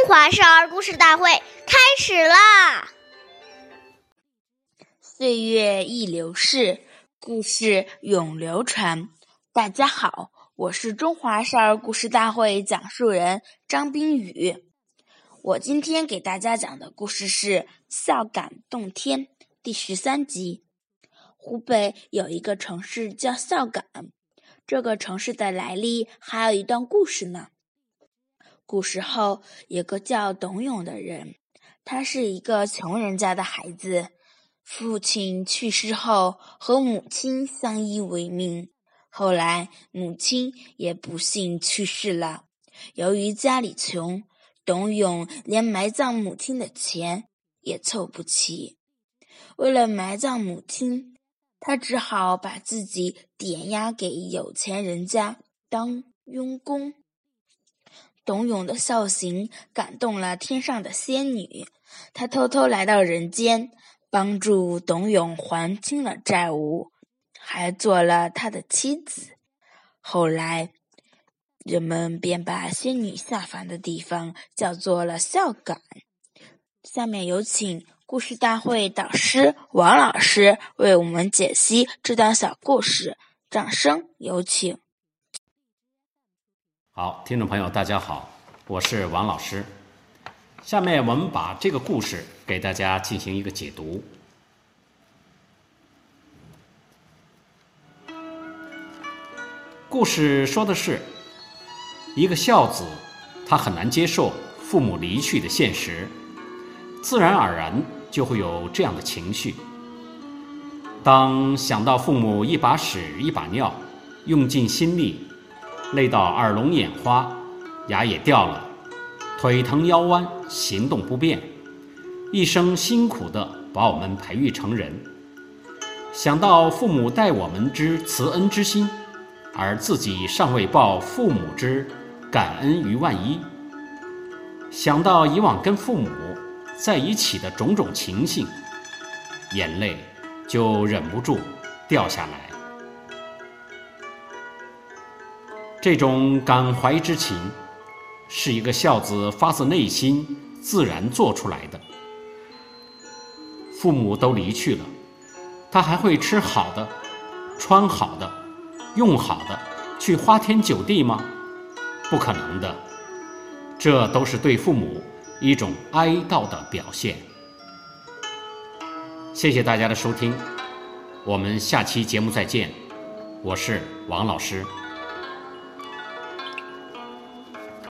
中华少儿故事大会开始啦！岁月易流逝，故事永流传。大家好，我是中华少儿故事大会讲述人张冰雨。我今天给大家讲的故事是《孝感动天》第十三集。湖北有一个城市叫孝感，这个城市的来历还有一段故事呢。古时候，有个叫董永的人，他是一个穷人家的孩子。父亲去世后，和母亲相依为命。后来，母亲也不幸去世了。由于家里穷，董永连埋葬母亲的钱也凑不齐。为了埋葬母亲，他只好把自己点押给有钱人家当佣工。董永的孝行感动了天上的仙女，她偷偷来到人间，帮助董永还清了债务，还做了他的妻子。后来，人们便把仙女下凡的地方叫做了孝感。下面有请故事大会导师王老师为我们解析这段小故事，掌声有请。好，听众朋友，大家好，我是王老师。下面我们把这个故事给大家进行一个解读。故事说的是，一个孝子，他很难接受父母离去的现实，自然而然就会有这样的情绪。当想到父母一把屎一把尿，用尽心力。累到耳聋眼花，牙也掉了，腿疼腰弯，行动不便，一生辛苦的把我们培育成人。想到父母待我们之慈恩之心，而自己尚未报父母之感恩于万一，想到以往跟父母在一起的种种情形，眼泪就忍不住掉下来。这种感怀之情，是一个孝子发自内心自然做出来的。父母都离去了，他还会吃好的、穿好的、用好的，去花天酒地吗？不可能的。这都是对父母一种哀悼的表现。谢谢大家的收听，我们下期节目再见。我是王老师。